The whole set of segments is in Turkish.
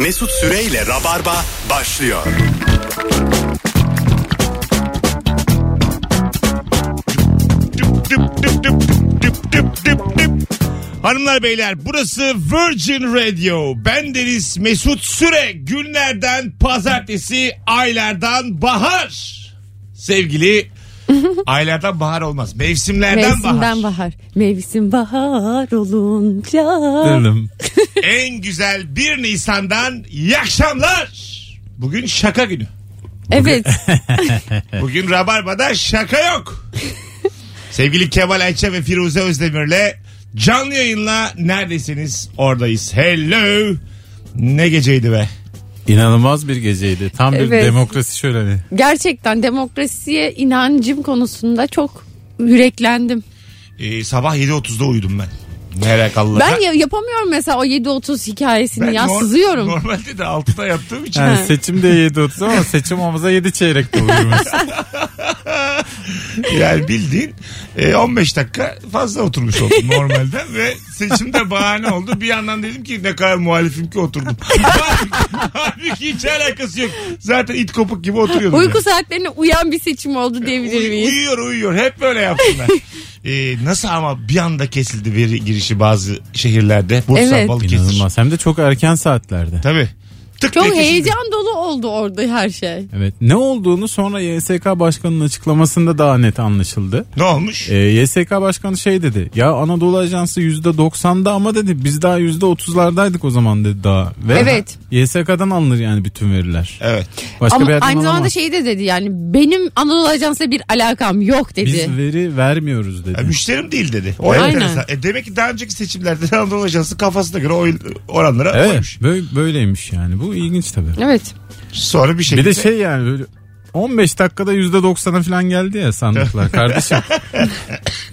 Mesut Süreyle Rabarba başlıyor. Hanımlar beyler burası Virgin Radio. Ben Deniz Mesut Süre. Günlerden pazartesi, aylardan bahar. Sevgili aylardan bahar olmaz. Mevsimlerden Mevsimden bahar. bahar. Mevsim bahar olunca. En güzel 1 Nisan'dan iyi akşamlar. Bugün şaka günü. Evet. Bugün Rabarba'da şaka yok. Sevgili Kemal Ayça ve Firuze Özdemir'le canlı yayınla neredesiniz oradayız. Hello. Ne geceydi be. İnanılmaz bir geceydi. Tam bir Evet. demokrasi şöleni. Gerçekten demokrasiye inancım konusunda çok yüreklendim. Ee, sabah 7.30'da uyudum ben. Merak Allah. Ben ya- yapamıyorum mesela o 7.30 hikayesini ya nor- sızıyorum. Normalde de 6'da yattığım için. Yani seçim de 7.30 ama seçim olmasa 7 çeyrekte uyumuş. Yani bildiğin e, 15 dakika fazla oturmuş oldum normalden ve seçimde bahane oldu. Bir yandan dedim ki ne kadar muhalifim ki oturdum. Halbuki hiç alakası yok. Zaten it kopuk gibi oturuyordum. Uyku yani. saatlerine uyan bir seçim oldu diyebilir Uy- miyiz? uyuyor uyuyor. Hep böyle yaptılar. Ee, nasıl ama bir anda kesildi veri girişi bazı şehirlerde. Bursa, Evet. Balıkesir. İnanılmaz. Hem de çok erken saatlerde. Tabii. Tık diye Çok kesildi. heyecan dolu oldu orada her şey. Evet. Ne olduğunu sonra YSK Başkanı'nın açıklamasında daha net anlaşıldı. Ne olmuş? Ee, YSK Başkanı şey dedi. Ya Anadolu Ajansı %90'da ama dedi biz daha %30'lardaydık o zaman dedi daha. Ve Evet. YSK'dan alınır yani bütün veriler. Evet. Başka bir Ama yerden aynı zamanda şey de dedi yani benim Anadolu Ajansı'yla bir alakam yok dedi. Biz veri vermiyoruz dedi. Ya müşterim değil dedi. O Aynen. enteresan. E demek ki daha önceki seçimlerde Anadolu Ajansı kafasına göre oy, oranlara Evet koymuş. böyle, böyleymiş yani bu ilginç tabii. Evet. Sonra bir şekilde. Bir de şey yani böyle 15 dakikada %90'a falan geldi ya sandıklar kardeşim.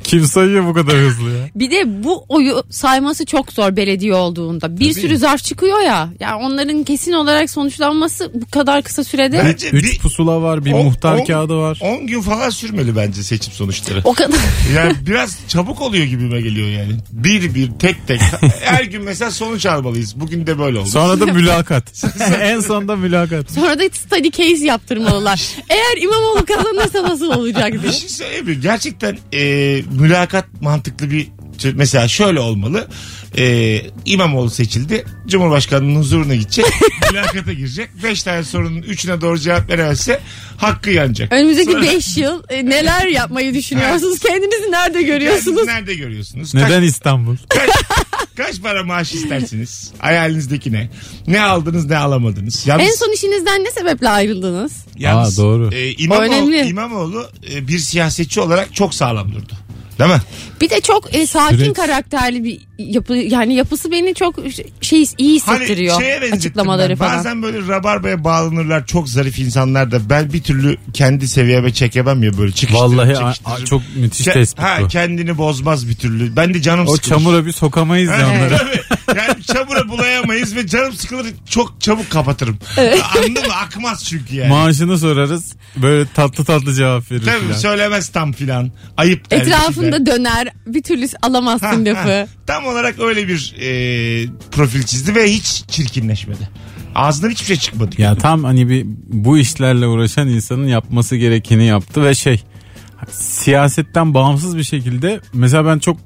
Kim sayıyor bu kadar hızlı ya? Bir de bu oyu sayması çok zor belediye olduğunda. Bir sürü zarf çıkıyor ya. Yani onların kesin olarak sonuçlanması bu kadar kısa sürede Bence 3 bir- pusula var bir On- muhtar on- kağıdı var. 10 gün falan sürmeli bence seçim sonuçları. o kadar. Yani biraz çabuk oluyor gibime geliyor yani. Bir bir tek tek. Her gün mesela sonuç almalıyız. Bugün de böyle oldu. Sonra da mülakat. en sonunda mülakat. Sonra da study case yaptırmalılar. Eğer İmamoğlu kazanırsa nasıl olacak Bir diye. şey söyleyeyim mi? Gerçekten e, mülakat mantıklı bir mesela şöyle olmalı. E, İmamoğlu seçildi. Cumhurbaşkanının huzuruna gidecek. mülakata girecek. Beş tane sorunun üçüne doğru cevap veremezse hakkı yanacak. Önümüzdeki Sonra- 5 yıl e, neler yapmayı düşünüyorsunuz? Kendinizi nerede görüyorsunuz? Kendinizi nerede görüyorsunuz? Neden İstanbul? Kaç, kaç para maaş istersiniz? Hayalinizdeki ne? Ne aldınız ne alamadınız? Yalnız, En son işinizden ne sebeple ayrıldınız? yalnız, Aa, doğru. E, İmamoğlu, önemli. İmamoğlu e, bir siyasetçi olarak çok sağlam durdu. Değil mi? Bir de çok e, sakin Süreç. karakterli bir yapı yani yapısı beni çok şey iyi Hani hissettiriyor şeye benzettim açıklamaları ben. falan. Bazen böyle rabarbaya bağlanırlar çok zarif insanlar da ben bir türlü kendi seviyeme çekemem ya böyle çıkıştırırım Vallahi a- a- çok müthiş Ke- tespit ha, bu. kendini bozmaz bir türlü. Ben de canım O sıkılır. çamura bir sokamayız ya onları. Yani çamura bulayamayız ve canım sıkılır çok çabuk kapatırım. Anladın mı? Akmaz çünkü yani. Maaşını sorarız. Böyle tatlı tatlı cevap verir Tabii filan. söylemez tam filan. Ayıp der. bir. Etrafında döner bir türlü alamazsın lafı. Tam olarak öyle bir e, profil çizdi ve hiç çirkinleşmedi. Ağzından hiçbir şey çıkmadı. Ya tam hani bir bu işlerle uğraşan insanın yapması gerekeni yaptı ve şey siyasetten bağımsız bir şekilde mesela ben çok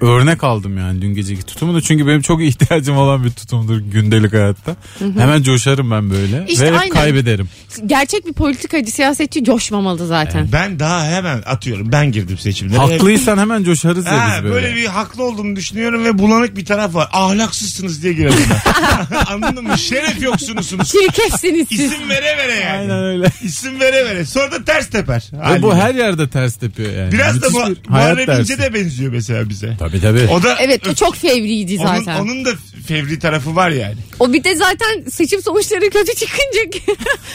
örnek aldım yani dün geceki tutumunu çünkü benim çok ihtiyacım olan bir tutumdur gündelik hayatta. Hemen coşarım ben böyle İşte ve hep aynen. kaybederim. Gerçek bir politikacı siyasetçi coşmamalı zaten. Ben daha hemen atıyorum. Ben girdim seçimlere. Haklıysan hemen coşarız ya Ha, biz böyle. böyle bir haklı olduğumu düşünüyorum ve bulanık bir taraf var. Ahlaksızsınız diye girelim ben. Anladın mı? Şeref yoksunusunuz. Çirkefsiniz siz. İsim vere vere yani. Aynen öyle. İsim vere vere. Sonra da ters teper. Ve bu her yerde ters tepiyor yani. Biraz da Müthiş bu, bir hayat Muharrem İnce de benziyor mesela bize. Tabii tabii. O da Evet o çok fevriydi onun, zaten. onun da fevri tarafı var yani. O bir de zaten seçim sonuçları kötü çıkınca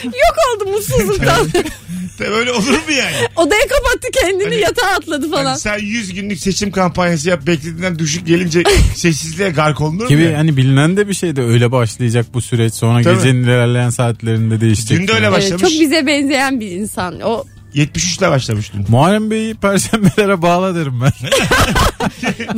yok oldu mutsuzluktan. Tabii Öyle olur mu yani? Odaya kapattı kendini Hani- yatağa atladı falan. Hani sen 100 günlük seçim kampanyası yap beklediğinden düşük gelince sessizliğe gark olunur mu? Gibi yani? hani bilinen de bir şey de öyle başlayacak bu süreç sonra Tabii. gecenin ilerleyen saatlerinde değişecek. Dün de öyle yani. başlamış. Evet, çok bize benzeyen bir insan. O 73 ile başlamıştın. Muharrem Bey'i perşembelere bağla derim ben.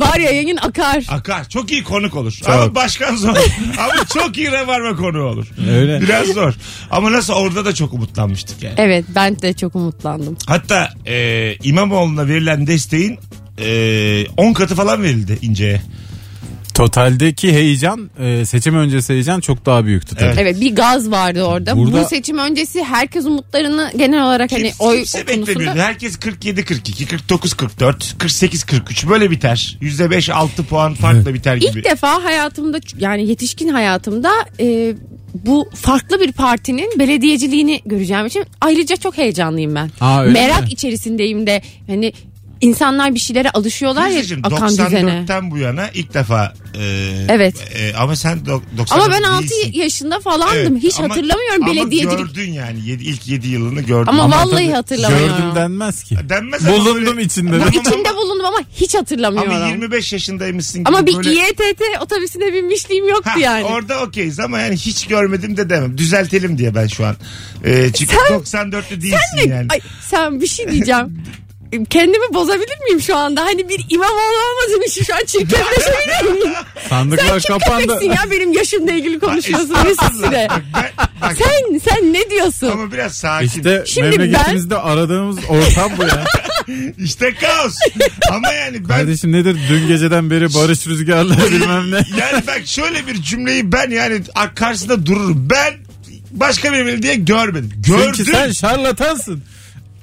Var ya yayın akar. Akar. Çok iyi konuk olur. Ama başkan zor. Ama çok iyi rabarba konuğu olur. Öyle. Biraz zor. Ama nasıl orada da çok umutlanmıştık yani. Evet ben de çok umutlandım. Hatta e, İmamoğlu'na verilen desteğin e, 10 katı falan verildi İnce'ye. Totaldeki heyecan e, seçim öncesi heyecan çok daha büyüktü tabii. Evet. Evet bir gaz vardı orada. Burada- Bu seçim öncesi herkes umutlarını genel olarak hani Kimse, oy kimse konusunda beklemiyordu. Herkes 47 42, 49 44, 48 43 böyle biter. %5 6 puan farkla biter gibi. İlk defa hayatımda yani yetişkin hayatımda e, bu farklı bir partinin belediyeciliğini göreceğim için ayrıca çok heyecanlıyım ben. Aa, öyle Merak mi? içerisindeyim de hani insanlar bir şeylere alışıyorlar ya Yüzeciğim, akan düzene. 94'ten bu yana ilk defa e, Evet. e, ama sen do- 94 Ama ben 6 değilsin. yaşında falandım. Evet, Hiç ama- hatırlamıyorum ama belediyecilik. gördün yani yedi, ilk 7 yılını gördün. Ama, vallahi tabii hatırlamıyorum. Gördüm denmez ki. Denmez ama Bulundum böyle- içinde. De. İçinde bulundum ama hiç hatırlamıyorum. Ama 25 yaşındaymışsın gibi Ama bir böyle... İETT otobüsüne binmişliğim yoktu Ha, yani. Orada okeyiz ama yani hiç görmedim de demem. Düzeltelim diye ben şu an. Ee, çünkü Sen- 94'lü değilsin Sen ne- yani. Ay, sen bir şey diyeceğim. Kendimi bozabilir miyim şu anda? Hani bir imam olmadığım için şu an çirkefleşebilir miyim? Sen Sandıklar kim kapandı. köpeksin ya benim yaşımla ilgili konuşuyorsun Estağfurullah. Mesut Süre. Bak ben- bak, Sen, sen ne diyorsun? Ama biraz sakin. İşte, İşte Şimdi memleketimizde aradığımız ortam bu ya. kaos. ama yani ben... Kardeşim nedir dün geceden beri barış rüzgarları bilmem ne. Yani bak şöyle bir cümleyi ben yani karşısında dururum. Ben başka bir belediye görmedim. Gördüm. Çünkü sen şarlatansın.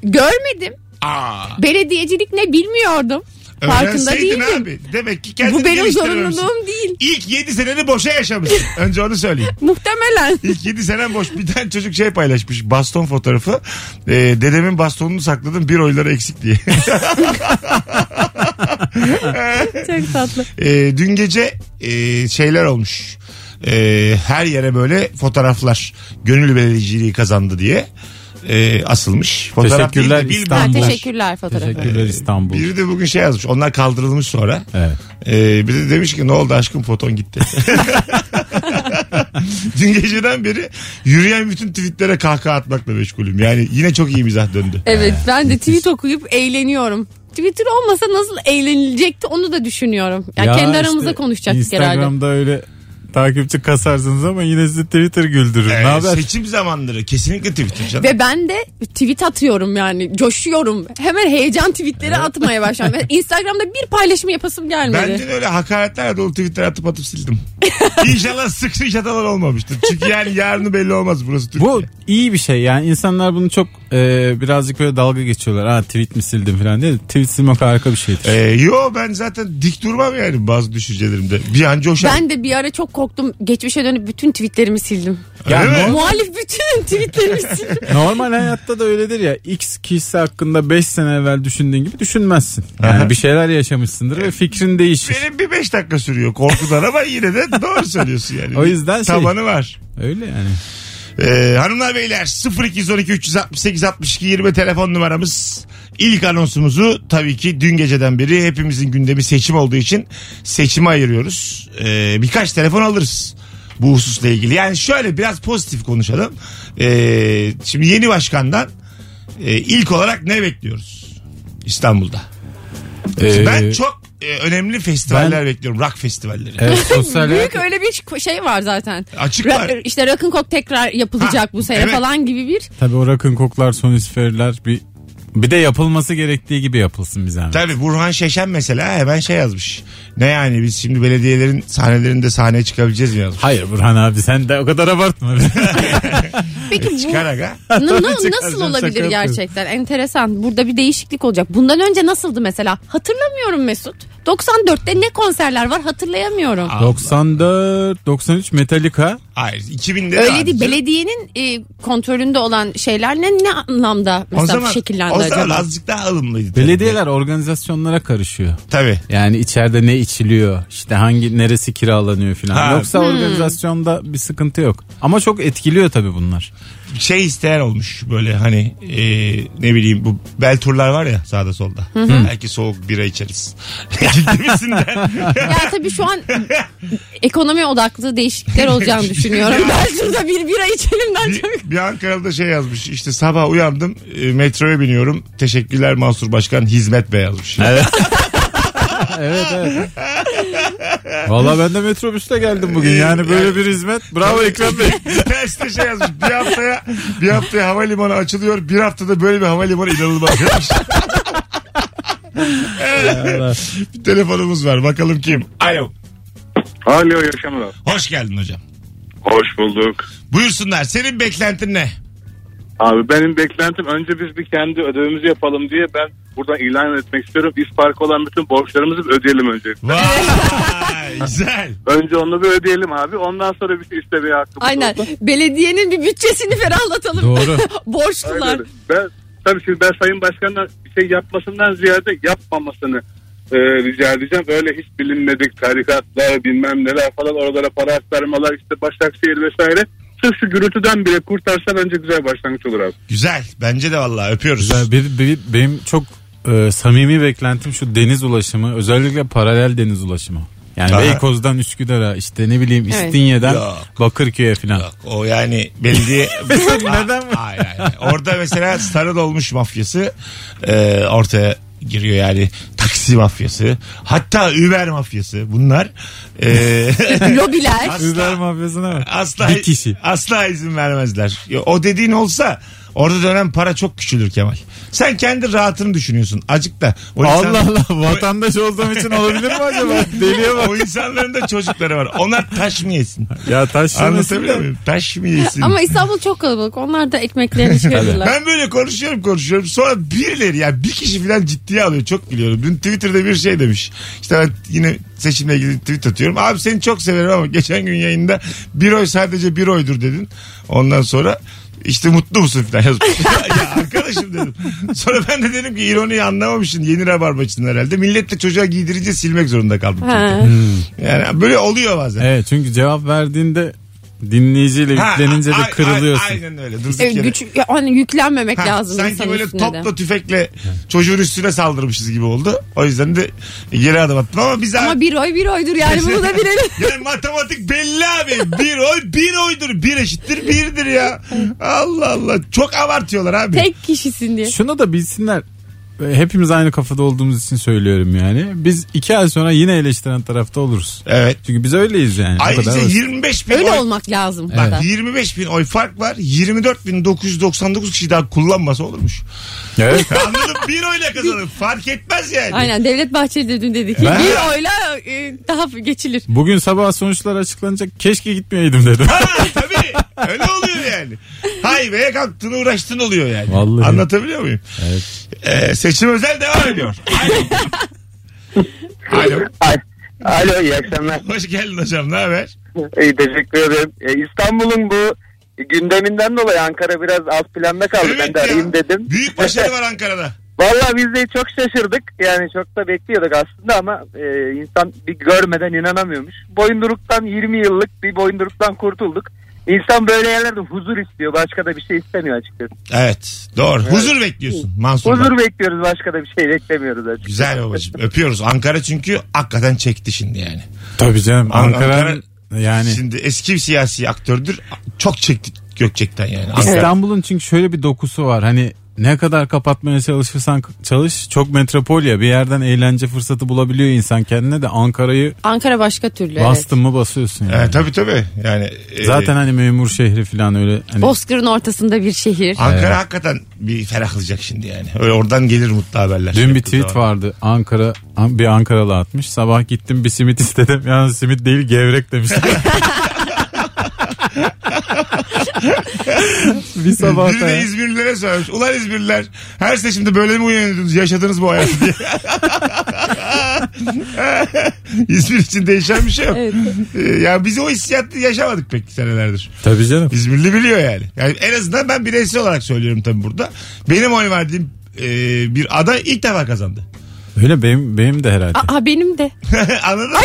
Görmedim. Aa, Belediyecilik ne bilmiyordum. Farkında değildim. abi. Demek ki kendini Bu benim geliştirememişsin. zorunluluğum değil. İlk 7 seneni boşa yaşamışsın. Önce onu söyleyeyim. Muhtemelen. İlk 7 senen boş. Bir tane çocuk şey paylaşmış. Baston fotoğrafı. Ee, dedemin bastonunu sakladım bir oyları eksik diye. Çok tatlı. Ee, dün gece e, şeyler olmuş. Ee, her yere böyle fotoğraflar. Gönül belediyeciliği kazandı diye. E, asılmış. Fotoğraf Teşekkürler değil de billboard. Ha, İstanbul. teşekkürler fotoğrafı. Teşekkürler İstanbul. Biri de bugün şey yazmış. Onlar kaldırılmış sonra. Evet. Ee, bir de demiş ki ne oldu aşkım foton gitti. Dün geceden beri yürüyen bütün tweetlere kahkaha atmakla meşgulüm. Yani yine çok iyi mizah döndü. Evet ben de tweet okuyup eğleniyorum. Twitter olmasa nasıl eğlenilecekti onu da düşünüyorum. Yani Ya kendi aramızda işte konuşacaktık herhalde. Instagram'da öyle takipçi kasarsınız ama yine sizi Twitter güldürür. Ee, ne haber? seçim zamanları kesinlikle Twitter canım. Ve ben de tweet atıyorum yani coşuyorum. Hemen heyecan tweetleri atmaya başlıyorum. Ben Instagram'da bir paylaşım yapasım gelmedi. Ben de öyle hakaretler dolu Twitter atıp atıp sildim. İnşallah screenshotlar olmamıştır. Çünkü yani yarını belli olmaz burası Türkiye. Bu iyi bir şey yani insanlar bunu çok e, birazcık böyle dalga geçiyorlar. Ha tweet mi sildim falan diye. Tweet silmek harika bir şeydir. Ee, yo ben zaten dik durmam yani bazı düşüncelerimde. Bir an coşarım. Ben de bir ara çok korktum. Geçmişe dönüp bütün tweetlerimi sildim. Öyle Ya mi? normal- Muhalif bütün tweetlerimi sildim. Normal hayatta da öyledir ya. X kişisi hakkında 5 sene evvel düşündüğün gibi düşünmezsin. Yani Aha. bir şeyler yaşamışsındır ve fikrin değişir. Benim bir beş dakika sürüyor korkudan ama yine de doğru söylüyorsun yani. O yüzden şey- Tabanı var. Öyle yani. Ee, hanımlar beyler 0212 368 62 20 telefon numaramız. İlk anonsumuzu tabii ki dün geceden beri hepimizin gündemi seçim olduğu için seçime ayırıyoruz. Ee, birkaç telefon alırız bu hususla ilgili. Yani şöyle biraz pozitif konuşalım. Ee, şimdi yeni başkandan e, ilk olarak ne bekliyoruz İstanbul'da? Ee, ben çok e, önemli festivaller ben- bekliyorum. Rock festivalleri. evet, sosyal Büyük öyle bir şey var zaten. Açık Ra- var. işte Rock'n'Coke tekrar yapılacak Ha, bu sene evet. falan gibi bir. Tabii o rakın koklar sonisferler bir bir de yapılması gerektiği gibi yapılsın zahmet. Tabii Burhan Şeşen mesela hemen şey yazmış. Ne yani biz şimdi belediyelerin sahnelerinde sahneye çıkabileceğiz mi yazmış. Hayır Burhan abi sen de o kadar abartma. Peki bu Çıkar aga. n- n- Çıkaracağım, nasıl şaka olabilir yapıyorum. gerçekten? Enteresan. Burada bir değişiklik olacak. Bundan önce nasıldı mesela? Hatırlamıyorum Mesut. 94'te ne konserler var hatırlayamıyorum. 94 93 Metallica Hayır 2000'de Öyle değil. Belediyenin e, kontrolünde olan şeyler ne ne anlamda o mesela zaman, şekillendi o zaman acaba? azıcık daha alımlıydı. tabii. belediyeler organizasyonlara karışıyor. Tabii. Yani içeride ne içiliyor işte hangi neresi kiralanıyor Ha. falan. Yoksa Hmm. organizasyonda bir sıkıntı yok. Ama çok etkiliyor tabii bunlar. Şey isteyen olmuş böyle hani e, ne bileyim bu bel turlar var ya sağda solda. Belki soğuk bira içeriz. Gibisinden. Ya tabii şu an ekonomi odaklı değişiklikler olacağını düşünüyorum. Ben şurada bir bira içelimden çok. bir, bir Ankaralı'da şey yazmış işte sabah uyandım e, metroya biniyorum teşekkürler Mansur Başkan hizmet be yazmış. Evet. evet evet. Valla ben de metrobüste geldim bugün. Yani böyle bir hizmet. Bravo Ekrem Bey. Terste şey yazmış bir haftaya bir haftaya havalimanı açılıyor bir haftada böyle bir havalimanı inanılmaz yazmış. bir telefonumuz var bakalım kim? Alo. Alo yaşamlar. Hoş geldin hocam. Hoş bulduk. Buyursunlar senin beklentin ne? Abi benim beklentim önce biz bir kendi ödevimizi yapalım diye ben buradan ilan etmek istiyorum. İspark olan bütün borçlarımızı bir ödeyelim önce. Vay güzel. Önce onu bir ödeyelim abi. Ondan sonra bir şey istemeye hakkımız Aynen. olsun. Belediyenin bir bütçesini ferahlatalım. Doğru. Borçlular. Aynen. Ben, tabii şimdi ben Sayın Başkan'dan bir şey yapmasından ziyade yapmamasını e, rica edeceğim. Öyle hiç bilinmedik tarikatlar bilmem neler falan oralara para aktarmalar işte Başakşehir vesaire. Sırf şu gürültüden bile kurtarsa bence güzel başlangıç olur abi. Güzel. Bence de vallahi öpüyoruz. Güzel. Bir, bir- benim çok e, samimi beklentim şu deniz ulaşımı. Özellikle paralel deniz ulaşımı. Yani Aha. Beykoz'dan Üsküdar'a işte ne bileyim Evet. İstinye'den Yok. Bakırköy'e falan. Yok, o yani belediye... Neden mi? Hayır, hayır. Orada mesela sarı dolmuş mafyası e, ortaya giriyor yani taksi mafyası hatta Uber mafyası bunlar e, Lobiler. Asla- Uber mafyasına bak. asla Bir kişi. asla izin vermezler. O dediğin olsa orada dönen para çok küçülür Kemal. Sen kendi rahatını düşünüyorsun. Acık da. O insan- Allah Allah vatandaş olduğum için olabilir mi acaba? Deliye bak. O insanların da çocukları var. Onlar taş mı yesin? Ya taş Anlatabiliyor muyum? Taş mı yesin? Ama İstanbul çok kalabalık. Onlar da ekmeklerini çıkarırlar. Ben böyle konuşuyorum konuşuyorum. Sonra birileri ya bir kişi falan ciddiye alıyor. Çok gülüyorum. Dün Twitter'da bir şey demiş. İşte ben yine seçimle ilgili tweet atıyorum. Abi seni çok severim ama geçen gün yayında bir oy sadece bir oydur dedin. Ondan sonra işte mutlu musun falan yazmış. ya arkadaşım dedim. Sonra ben de dedim ki ironiyi anlamamışsın. Yeni rabarbacısın herhalde. Millet de çocuğa giydirince silmek zorunda kaldım. Ha. Yani böyle oluyor bazen. Evet çünkü cevap verdiğinde dinleyiciyle yüklenince de kırılıyorsun. Aynen öyle. Durduk Evet, yere. güç, ya, hani yüklenmemek Ha, lazım sanki insanın böyle üstüne topla de. tüfekle çocuğun üstüne saldırmışız gibi oldu. O yüzden de geri adım attım ama biz Ama bir oy bir oydur yani bunu da bilelim. yani matematik belli abi. Bir oy bir oydur. Bir eşittir birdir ya. Allah Allah. Çok abartıyorlar abi. Tek kişisin diye. Şunu da bilsinler. Hepimiz aynı kafada olduğumuz için söylüyorum yani. Biz iki ay sonra yine eleştiren tarafta oluruz. Evet. Çünkü biz öyleyiz yani. Ayrıca kadar basit. 25 bin Öyle oy. olmak lazım. Bak da. 25 bin oy fark var. 24 bin 999 kişi daha kullanmasa olurmuş. Evet. Anladım. Bir oyla kazanır. Fark etmez yani. Aynen Devlet Bahçeli de dün dedi ki Ben- bir oyla e, daha geçilir. Bugün sabah sonuçlar açıklanacak. Keşke gitmeyeydim dedim. Ha, tabii. Öyle oluyor yani. Hayveye kalktın uğraştın oluyor yani. Vallahi. Anlatabiliyor muyum? Evet. Ee, seçim özel devam ediyor. Alo. Alo. Alo iyi akşamlar. Hoş geldin hocam ne haber? İyi teşekkür ederim. E, İstanbul'un bu gündeminden dolayı Ankara biraz alt planda kaldı. ben de ya. arayayım dedim. Büyük başarı var Ankara'da. Valla biz de çok şaşırdık. Yani çok da bekliyorduk aslında ama e, insan bir görmeden inanamıyormuş. Boyunduruktan 20 yıllık bir boyunduruktan kurtulduk. İnsan böyle yerlerde huzur istiyor. Başka da bir şey istemiyor açıkçası. Evet doğru. Huzur bekliyorsun Mansur'dan. Huzur bekliyoruz. Başka da bir şey beklemiyoruz açıkçası. Güzel babacığım öpüyoruz. Ankara çünkü hakikaten çekti şimdi yani. Tabii canım. An- Ankara yani Şimdi eski bir siyasi aktördür. Çok çekti Gökçek'ten yani. Ankara. İstanbul'un çünkü şöyle bir dokusu var. Hani ne kadar kapatmaya çalışırsan çalış çok metropol ya bir yerden eğlence fırsatı bulabiliyor insan kendine de Ankara'yı Ankara başka türlü. evet. bastın mı basıyorsun yani. Evet, tabii tabii. Yani e, Zaten hani memur şehri falan öyle hani Bozkır'ın ortasında bir şehir. Ankara hakikaten bir ferahlayacak şimdi yani. Öyle oradan gelir mutlu haberler. Dün bir tweet zaman. vardı. Ankara bir Ankaralı atmış. Sabah gittim bir simit istedim. Yalnız simit değil gevrek demiş. bir sabah Biri de İzmirlilere söylemiş. Ulan İzmirliler her seçimde böyle mi uyanıyordunuz? Yaşadınız bu hayatı diye. İzmir için değişen bir şey yok. Evet. Ee, Yani biz o hissiyatı yaşamadık pek senelerdir. Tabii canım. İzmirli biliyor yani. Yani en azından ben bireysel olarak söylüyorum tabii burada. Benim oy verdiğim e, bir aday ilk defa kazandı. Öyle benim benim de herhalde. Aa benim de. Anladın mı?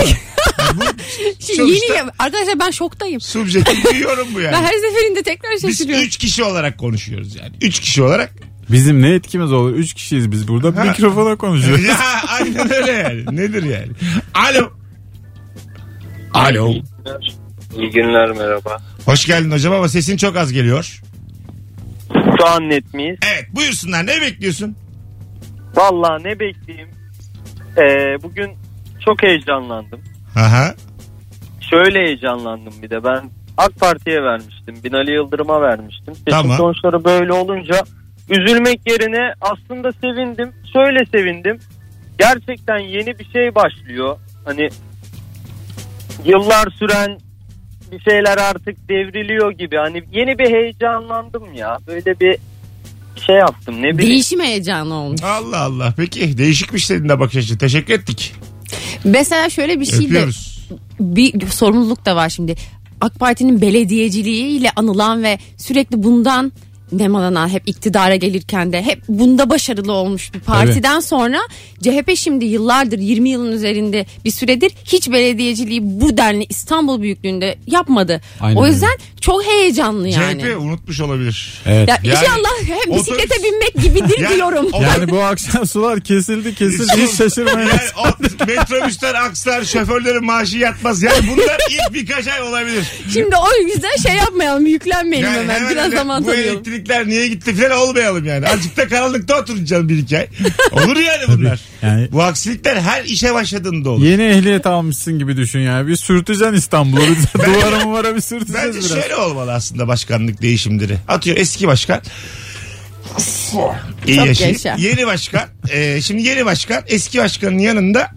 Bu Şimdi sonuçta yeni arkadaşlar ben şoktayım. subjektif bir yorum bu yani. Ben her seferinde tekrar Biz şaşırıyorum. üç kişi olarak konuşuyoruz yani. Üç kişi olarak. Bizim ne etkimiz olur? Üç kişiyiz biz burada. Mikrofona konuşuyoruz. ya aynen öyle yani. Nedir yani? Alo. Alo. İyi günler merhaba. Hoş geldin hocam ama sesin çok az geliyor. Şu an net miyiz? Evet buyursunlar ne bekliyorsun? Valla ne bekleyeyim. Ee, bugün çok heyecanlandım. Aha. Şöyle heyecanlandım bir de ben AK Parti'ye vermiştim. Binali Yıldırım'a vermiştim. Seçim Tamam. sonuçları böyle olunca üzülmek yerine aslında sevindim. Şöyle sevindim. Gerçekten yeni bir şey başlıyor. Hani yıllar süren bir şeyler artık devriliyor gibi. Hani yeni bir heyecanlandım ya. Böyle bir şey yaptım ne bileyim. Değişim heyecanı olmuş. Allah Allah. Peki değişikmiş senin de bakış açın. Teşekkür ettik. Mesela şöyle bir şey de Öpüyoruz. bir sorumluluk da var şimdi. AK Parti'nin belediyeciliğiyle anılan ve sürekli bundan nemalanan hep iktidara gelirken de hep bunda başarılı olmuş bir partiden sonra CHP şimdi yıllardır 20 yılın üzerinde bir süredir hiç belediyeciliği bu denli İstanbul büyüklüğünde yapmadı. Aynen o öyle. yüzden çok heyecanlı yani. CHP unutmuş olabilir. Evet. Ya Yani inşallah hem bisiklete otobüs- binmek gibidir Yani diyorum. Yani bu akşam sular kesildi kesildi hiç şaşırmayın. Yani o metrobüsler aksar, şoförlerin maaşı yatmaz. Yani bunlar ilk birkaç ay olabilir. Şimdi o yüzden şey yapmayalım yüklenmeyelim Yani hemen biraz öyle zaman Bu tanıyalım. Elektrikler niye gitti falan olmayalım yani. Azıcık da karanlıkta oturacağız bir iki ay. Olur yani bunlar. Yani Bu aksilikler her işe başladığında olur. yeni ehliyet almışsın gibi düşün yani. Bir sürteceksin İstanbul'u. Duvara muvara bir sürteceğiz Bence biraz. şöyle olmalı aslında başkanlık değişimleri. Atıyor eski başkan. İyi Çok yaşa. yaşa. Yeni başkan. e, şimdi yeni başkan eski başkanın yanında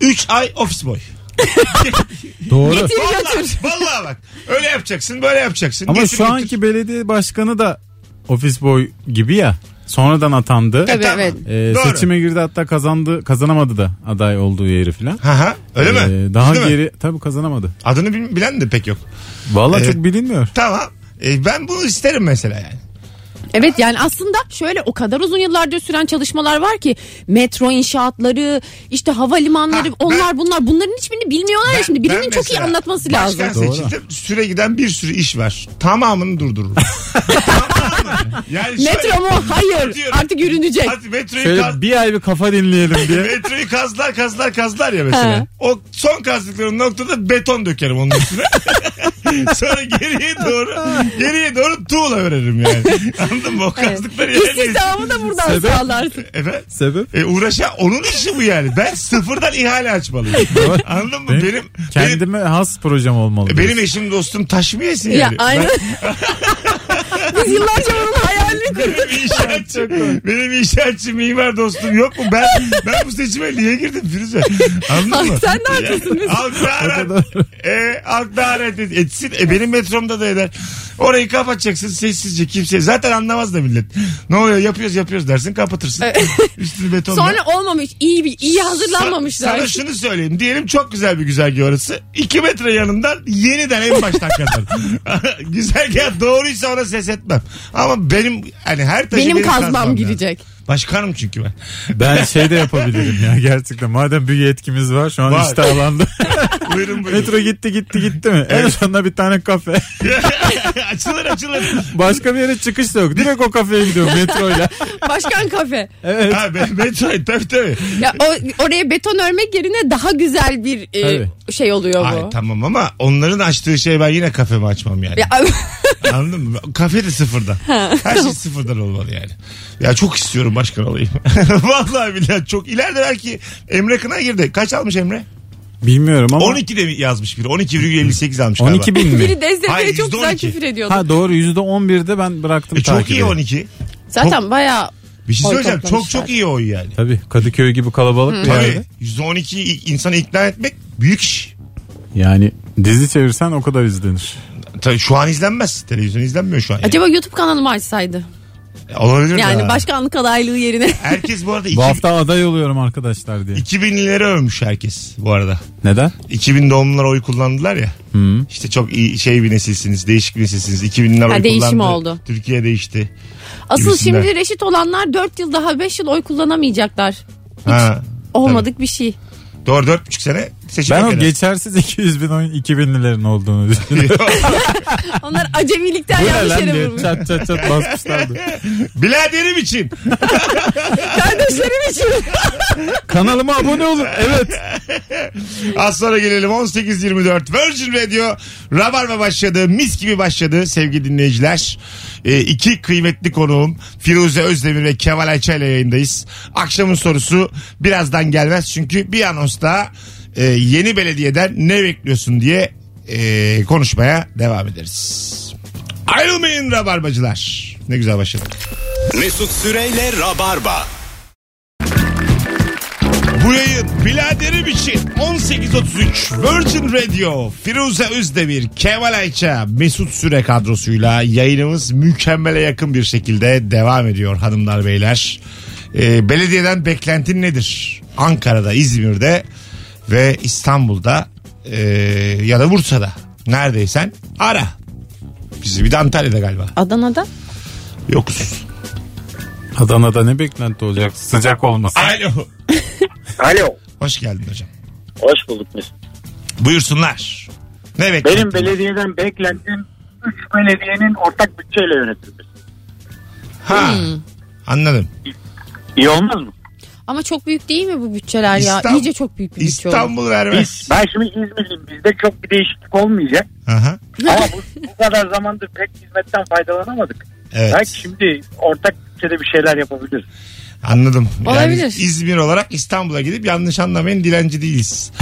3 ay ofis boy. Doğru. Getir Vallahi, vallahi bak. Öyle yapacaksın böyle yapacaksın. Ama Getir şu götür. anki belediye başkanı da ofis boy gibi ya. Sonradan atandı. Tabii tamam. evet. Ee, Doğru. seçime girdi hatta kazandı kazanamadı da aday olduğu yeri filan. Ha ha öyle mi? Ee, daha Değil mi? geri tabii kazanamadı. Adını bil- bilen de pek yok. Vallahi Evet. çok bilinmiyor. Tamam. E, ben bunu isterim mesela yani. Evet yani aslında şöyle o kadar uzun yıllardır süren çalışmalar var ki metro inşaatları işte havalimanları Ha, onlar bunlar bunların hiçbirini bilmiyorlar ya Ben- şimdi birinin ben çok iyi mesela anlatması lazım. Başkan Doğru. seçildim. Süre giden bir sürü iş var. Tamamını durdururum. Yani şöyle- Metro mu? Hayır artık yürünecek. Hadi metroyu Şöyle kaz- bir ay bir kafa dinleyelim diye. Metroyu kazlar kazlar kazlar ya mesela. Ha. O son kazdıkları noktada beton dökerim onun üstüne. Sonra geriye doğru geriye doğru tuğla veririm yani. Anladın mı? O kazdıkları yerine. İstihdamı da buradan Sebep? sağlarsın. Efendim? Sebep? E uğraşa onun işi bu yani. Ben sıfırdan ihale açmalıyım. Anladın mı? Benim, Benim benim, kendime has projem olmalı. benim eşim dostum taş mı yesin Ya yani? aynen. Biz yıllarca onun hayalini kurduk. Benim inşaatçı, benim inşaatçı mimar dostum yok mu? Ben ben bu seçime niye girdim Firuze? Anladın mı? Sen de haklısın. Halk da arar. E, halk da arar et- etsin. E, benim metromda da eder. Orayı kapatacaksın sessizce kimse. Zaten anlamaz da millet. Ne oluyor yapıyoruz yapıyoruz dersin kapatırsın. Üstünü betonla. Sonra olmamış iyi bir iyi hazırlanmamışlar. Sana şunu söyleyeyim. Diyelim çok güzel bir güzergah orası. 2 metre yanından yeniden en baştan kazar. güzergah doğruysa ona ses etmem. Ama benim hani her taşı Benim kazmam girecek. Başkanım çünkü ben. Ben şey de yapabilirim ya gerçekten. Madem bir yetkimiz var şu an Var. iştahlandı. buyurun buyurun. Metro gitti gitti gitti mi? En sonunda bir tane kafe. açılır açılır. Başka bir yere çıkış da yok. Direkt o kafeye gidiyorum metroyla. Başkan kafe. Evet. ha, be- metro tabii tabii. Ya o, oraya beton örmek yerine daha güzel bir e, Tabii. şey oluyor bu. Ay tamam ama onların açtığı şey ben yine kafemi açmam yani. Ya, Anladın mı? Kafe de sıfırdan. Her şey sıfırdan olmalı yani. Ya çok istiyorum başkan olayım. Vallahi billahi çok. İleride belki Emre Kına girdi. Kaç almış Emre? Bilmiyorum ama 12 de yazmış biri? 12,58 almış galiba. 12 bin mi? biri Hayır, çok güzel %12. küfür ediyordu. Ha doğru %11'de ben bıraktım E çok takibi. iyi 12. Zaten bayağı Bir şey Oy söyleyeceğim. Çok toplamışlar. çok iyi oy yani. Tabii Kadıköy gibi kalabalık bir Tabii. yerde. %12 insanı ikna etmek büyük iş. Yani dizi çevirsen o kadar izlenir. Tabii şu an izlenmez. Televizyon izlenmiyor şu an. Yani. acaba YouTube kanalımı açsaydı. Olabilir Yani ha. başkanlık adaylığı yerine. Herkes bu arada Bu iki, hafta aday oluyorum arkadaşlar diye. 2000'lileri övmüş herkes bu arada. Neden? 2000 doğumlular oy kullandılar ya. Hı. İşte çok iyi şey bir nesilsiniz. Değişik bir nesilsiniz. 2000'ler oy değişim kullandı. oldu. Türkiye değişti. Asıl Gibisinden. şimdi reşit olanlar 4 yıl daha 5 yıl oy kullanamayacaklar. Ha. Olmadık bir şey. Doğru 4,5 sene Seçime Ben o kadar. geçersiz 200 bin oyun 2000'lilerin olduğunu düşünüyorum. Onlar acemilikten Bu ne yanlış lan yere diye vurmuş. çat çat çat basmışlardı. Biladerim için. Kardeşlerim için. Kanalıma abone olun. Evet. Az sonra gelelim 18.24 Virgin Radio Rabarba başladı. Mis gibi başladı sevgili dinleyiciler. Ee, iki kıymetli konuğum Firuze Özdemir ve Kemal Ayça ile yayındayız. Akşamın sorusu birazdan gelmez çünkü bir anonsta e, yeni belediyeden ne bekliyorsun diye e, konuşmaya devam ederiz. Ayrılmayın Rabarbacılar. Ne güzel başladık. Mesut Süreyle Rabarba. Bu yayın biladerim için 18.33 Virgin Radio Firuze Özdemir, Kemal Ayça, Mesut Süre kadrosuyla yayınımız mükemmele yakın bir şekilde devam ediyor hanımlar beyler. Ee, belediyeden beklentin nedir? Ankara'da, İzmir'de ve İstanbul'da ee, ya da Bursa'da neredeysen ara. Bizi bir de Antalya'da galiba. Adana'da Yokuz. Adana'da ne beklenti olacak? Sıcak olmasın. Alo. Alo. Hoş geldin hocam. Hoş bulduk Mesut. Buyursunlar. Ne beklentin? Benim belediyeden beklentim 3 belediyenin ortak bütçeyle yönetilmesi. Ha. Anladım. İyi olmaz mı? Ama çok büyük değil mi bu bütçeler ya? İstanbul- İyice çok büyük bir bütçe oldu. İstanbul vermez. Ben şimdi İzmirliyim. Bizde çok bir değişiklik olmayacak. Aha. Ama bu, bu kadar zamandır pek hizmetten faydalanamadık. Evet. Belki şimdi ortak bütçede bir şeyler yapabiliriz. Anladım. Yani Olabilir. İzmir olarak İstanbul'a gidip yanlış anlamayın dilenci değiliz.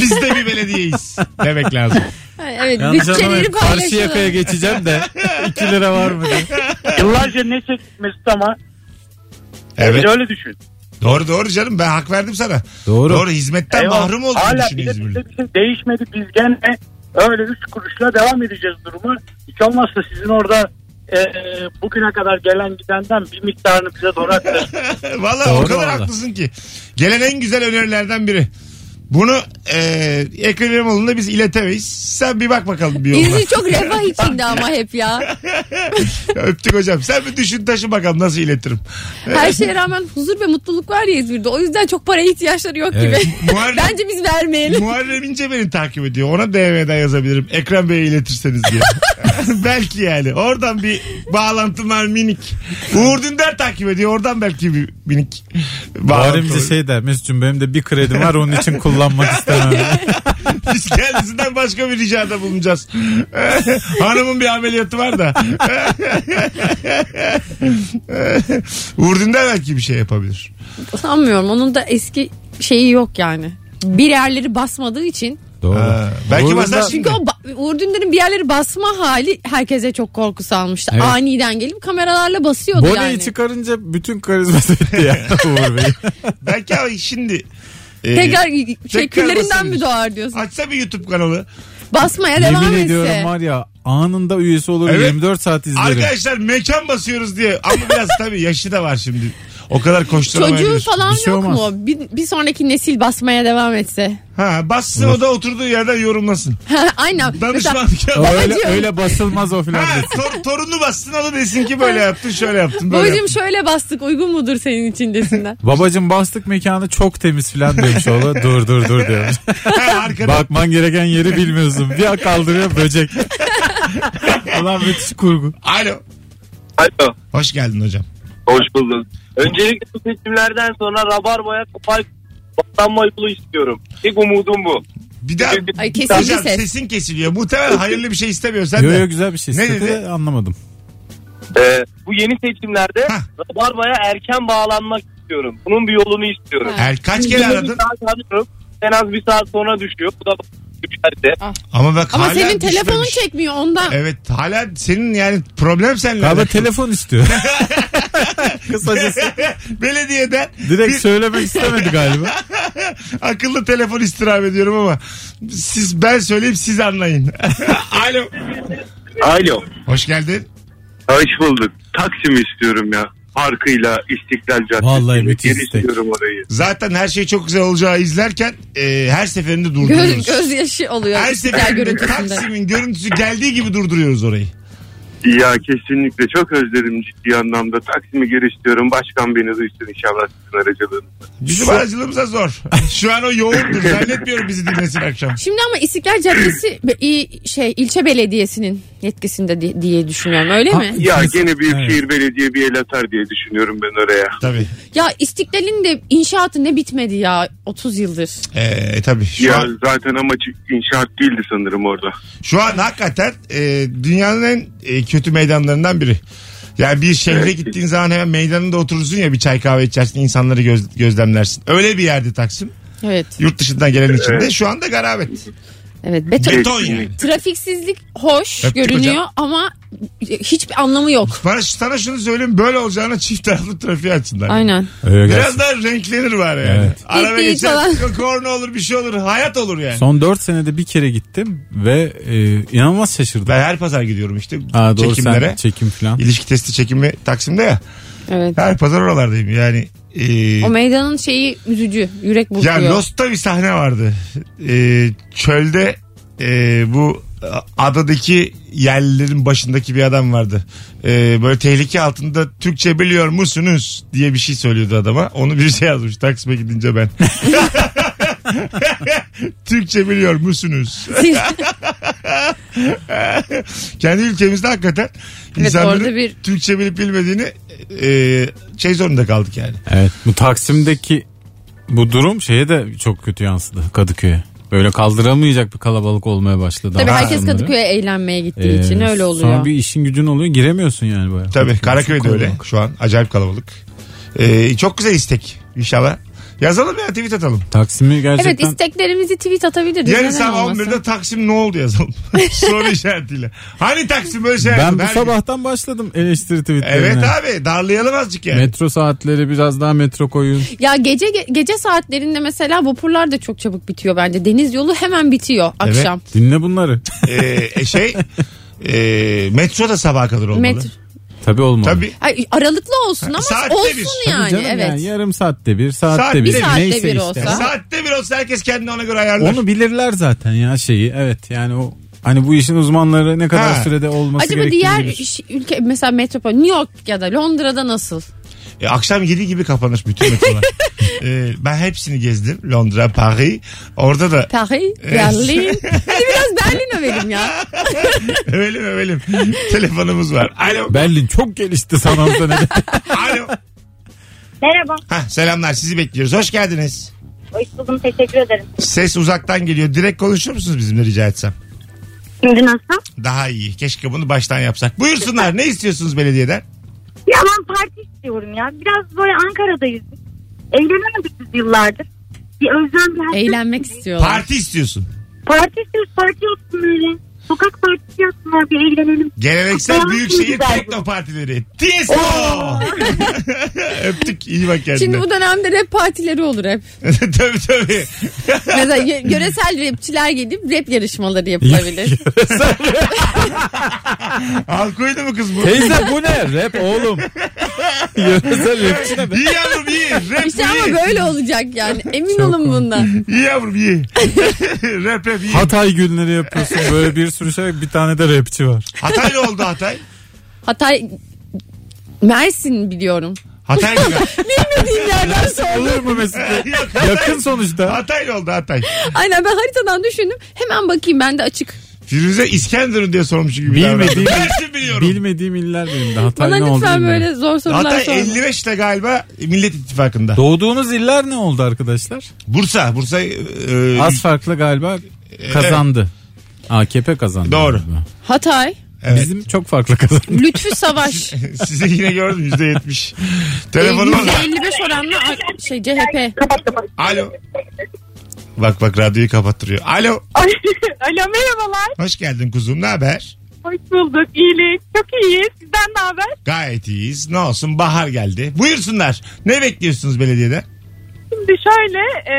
Biz de bir belediyeyiz demek lazım. Evet Yanlış bütçeleri anlamayın. Karşı yakaya geçeceğim de 2 lira var mı diye. Yıllarca ne çektik Mesut ama Evet. biz öyle düşün. Doğru doğru canım ben hak verdim sana. Doğru. Doğru hizmetten Eyvallah. mahrum olduğunu Hala düşün bir de İzmirli. şey değişmedi. Biz gene öyle 3 kuruşla devam edeceğiz durumu. Hiç olmazsa sizin orada e, bugüne kadar gelen gidenden bir miktarını bize doğru aktarın. Valla o Doğru kadar valla. haklısın ki. Gelen en güzel önerilerden biri. Bunu e, Ekrem İmamoğlu'na biz iletemeyiz. Sen bir bak bakalım bir yoluna. İzmir çok refah içinde ama hep ya. Öptük hocam. Sen bir düşün taşı bakalım nasıl iletirim. Her şeye rağmen huzur ve mutluluk var ya İzmir'de. O yüzden çok paraya ihtiyaçları yok Evet. gibi. Muharrem- Bence biz vermeyelim. Muharrem İnce beni takip ediyor. Ona DM'den yazabilirim. Ekrem Bey'e iletirseniz diye. belki yani. Oradan bir bağlantım var minik. Uğur Dündar takip ediyor. Oradan belki bir minik bağlantı Muharrem olur. şey der Mesut'cum benim de bir kredim var onun için kullanmak istemem. Biz kendisinden başka bir ricada bulunacağız. Hanımın bir ameliyatı var da. Uğur Dündar belki bir şey yapabilir. Sanmıyorum. Onun da eski şeyi yok yani. Bir yerleri basmadığı için. Doğru. Ha, belki Uğur'un basar da- Çünkü o ba- Uğur Dündar'ın bir yerleri basma hali herkese çok korku salmıştı. Evet. Aniden gelip kameralarla basıyordu Boneyi yani. çıkarınca bütün karizması bitti ya Uğur Bey. Belki ama şimdi e, Tekrar şey küllerinden mi doğar diyorsun? açsa bir YouTube kanalı. Basmaya devam Yemin etse. ediyorum var ya anında üyesi olur Evet. 24 saat izlerim. Arkadaşlar mekan basıyoruz diye ama biraz tabii yaşı da var şimdi. O kadar koşturamayabilir. Çocuğu falan Bir şey yok olmaz. mu? Bir, bir sonraki nesil basmaya devam etse. Ha bassın o da oturduğu yerden yorumlasın. Aynen. Mesela Danışmanlık yap. öyle, Babacığım. öyle basılmaz o filan Ha, tor- torunu bassın o da desin ki böyle yaptın şöyle yaptın böyle babacım yaptın. şöyle bastık uygun mudur senin için desinler. Babacım bastık mekanı çok temiz filan demiş oğlu. Dur dur dur diyormuş. Ha, arkada. Bakman gereken yeri bilmiyorsun. Bir kaldırıyor böcek. Ulan müthiş kurgu. Alo. Alo. Hoş geldin hocam. Hoş bulduk. Öncelikle bu seçimlerden sonra Rabarba'ya kopar baslanma yolu istiyorum. İlk umudum bu. Bir daha Ay kesildi hocam ses. sesin kesiliyor. Muhtemelen hayırlı bir şey istemiyor sen Yo de. yo güzel bir şey Ne istedi dedi? anlamadım. Ee, bu yeni seçimlerde Hah. Rabarba'ya erken bağlanmak istiyorum. Bunun bir yolunu istiyorum. Ha. Er, kaç kere Bir aradın? saat arıyorum. En az bir saat sonra düşüyor. Bu da düşerse. Ama bak Ama hala senin telefonun düşmemiş. çekmiyor ondan. Evet hala senin yani problem seninle. Galiba telefon istiyor. Kısacası Belediyeden direkt bir söylemek istemedi galiba. akıllı telefon istirham ediyorum ama siz ben söyleyeyim siz anlayın. Alo. Alo. Hoş geldin. Hoş bulduk. Taksim istiyorum ya. Parkıyla İstiklal Caddesi. Vallahi müthiş Geri istek. istiyorum orayı. Zaten her şey çok güzel olacağı izlerken e, her seferinde Göz, durduruyoruz. gözyaşı oluyor her istiklal seferinde görüntüsünde. Taksim'in görüntüsü geldiği gibi durduruyoruz orayı. Ya kesinlikle çok özledim ciddi anlamda. Taksim'i geri istiyorum. Başkan beni duysun inşallah sizin aracılığınızla. Bizim aracılığımıza zor. Şu an o yoğundur. Zannetmiyorum bizi dinlesin akşam. Şimdi ama İstiklal Caddesi i- şey ilçe belediyesinin yetkisinde di- diye düşünüyorum öyle Ha, mi? Ya gene Büyükşehir Belediye bir el atar diye düşünüyorum ben oraya. Tabii. Ya İstiklal'in de inşaatı ne bitmedi ya 30 yıldır. Ee, tabii. Şu ya an, zaten amacı inşaat değildi sanırım orada. şu an hakikaten e, dünyanın en e, kötü meydanlarından biri. Yani bir şehre gittiğin zaman hemen meydanında oturursun ya bir çay kahve içersin insanları göz- gözlemlersin. Öyle bir yerde Taksim. Evet. Yurt dışından gelen için de şu anda garabet. Evet. Beton, Beton yani. trafiksizlik hoş Öptük görünüyor hocam. ama hiçbir anlamı yok. Bana, sana şunu söyleyeyim böyle olacağına çift taraflı trafiği açsınlar. Aynen. Öyle Biraz gerçekten. daha renklenir var yani. Evet. Araba Gittiği geçer, falan. korna olur bir şey olur. Hayat olur yani. Son 4 senede bir kere gittim ve e, inanılmaz şaşırdım. Ben her pazar gidiyorum işte Ha, doğru çekimlere. sen çekim falan. İlişki testi çekimi Taksim'de ya. Evet. Her pazar oralardayım yani. e, O meydanın şeyi üzücü. Yürek ya burkuyor. Lost'ta bir sahne vardı. E, çölde e, bu adadaki yerlilerin başındaki bir adam vardı. E, böyle tehlike altında Türkçe biliyor musunuz diye bir şey söylüyordu adama. Onu birisi yazmış Taksim'e gidince ben. Türkçe biliyor musunuz? Kendi ülkemizde hakikaten Evet, insanların bir- Türkçe bilip bilmediğini e, şey zorunda kaldık yani. Evet bu Taksim'deki bu durum şeye de çok kötü yansıdı Kadıköy'e. Böyle kaldıramayacak bir kalabalık olmaya başladı. Tabii herkes. Kadıköy'e eğlenmeye gittiği Ee, için öyle oluyor. Sonra bir işin gücün oluyor giremiyorsun yani böyle. Tabii Karaköy'de öyle şu an acayip kalabalık. E, çok güzel istek inşallah. Yazalım ya tweet atalım. Taksim'i gerçekten Evet isteklerimizi tweet atabiliriz. Yarın sabah olmasın? 11'de Taksim ne oldu yazalım. Soru işaretiyle. Hani Taksim böyle şey ben bu her gün. sabahtan başladım eleştiri tweetlerine. Evet abi darlayalım azıcık yani. Metro saatleri biraz daha metro koyun. Ya gece gece saatlerinde mesela vapurlar da çok çabuk bitiyor bence. Deniz yolu hemen bitiyor akşam. Dinle bunları. Ee, e, şey e, metro da sabaha kadar olmalı. Metro. Tabii olmalı. Tabii. Ay, aralıklı olsun ama Saatte olsun bir. Tabii yani. canım evet. yani yarım saatte bir, saatte Saatte bir. saatte Neyse bir işte. olsa. Saatte bir olsa herkes kendini ona göre ayarlar. Onu bilirler zaten ya şeyi. Evet yani o hani bu işin uzmanları ne kadar Ha. sürede olması Acaba gerektiğini diğer bilir. ş- ülke mesela metropol New York ya da Londra'da nasıl? E, akşam 7 gibi kapanır bütün metrolar. E, ben hepsini gezdim. Londra, Paris. Orada da Paris, Berlin. Hadi biraz Berlin övelim ya. övelim övelim. Telefonumuz var. Alo. Berlin çok gelişti sanatta ne Alo. Merhaba. Hah, selamlar sizi bekliyoruz. Hoş geldiniz. Hoş buldum. Teşekkür ederim. Ses uzaktan geliyor. Direkt konuşur musunuz bizimle rica etsem? Şimdi nasıl? Daha iyi. Keşke bunu baştan yapsak. Buyursunlar. Ne istiyorsunuz belediyeden? Ya ben parti istiyorum ya. Biraz böyle Ankara'dayız. biz. Eğlenemedik biz yıllardır. Bir özlem bir hasret Eğlenmek istiyorlar. Parti istiyorsun. Parti istiyoruz. Parti yapsın öyle. Sokak partisi yapsınlar bir eğlenelim. Geleneksel Kutlayalım büyükşehir güzel tekno partileri. Tiesto. Öptük. İyi bak kendine. Şimdi bu dönemde rap partileri olur hep. tabii tabii. Mesela yö- yöresel rapçiler gidip rap yarışmaları yapılabilir. Alkoydu mu kız bu? Teyze bu ne? Rap oğlum. Yöresel rapçi? İyi yavrum iyi. Rap işte iyi. ama böyle olacak yani. Emin Çok olun komik. bundan. İyi yavrum iyi. rap rap iyi. Hatay günleri yapıyorsun böyle bir sürü şey bir tane de rapçi var. Hatay ne oldu Hatay? Hatay Mersin biliyorum. Hatay mı? Bilmediğim yerden sordum. Olur mu Mesut? Yok, Hatay. Yakın sonuçta. Hatay ne oldu Hatay? Aynen ben haritadan düşündüm. Hemen bakayım ben de açık. Firuze İskenderun diye sormuş gibi. Bilmediğim- Mersin biliyorum. Bilmediğim iller benim de. Hatay Bana ne oldu lütfen bilmiyorum. böyle zor sorular Hatay sorma. 55'te galiba Millet İttifakı'nda. Doğduğunuz iller ne oldu arkadaşlar? Bursa. Bursa. e, Az farklı galiba kazandı. AKP kazandı. Doğru. galiba. Hatay, Evet. Bizim çok farklı kazandı. Lütfü Savaş. Sizi yine gördüm %70. Ee, Telefonum var. %55 oranla a- şey CHP. Alo. Bak bak radyoyu kapattırıyor. Alo. Alo merhabalar. Hoş geldin kuzum. Ne haber? Hoş bulduk. İyilik. Çok iyiyiz. Sizden ne haber? Gayet iyiyiz. Ne olsun bahar geldi. Buyursunlar. Ne bekliyorsunuz belediyeden? Şimdi şöyle e,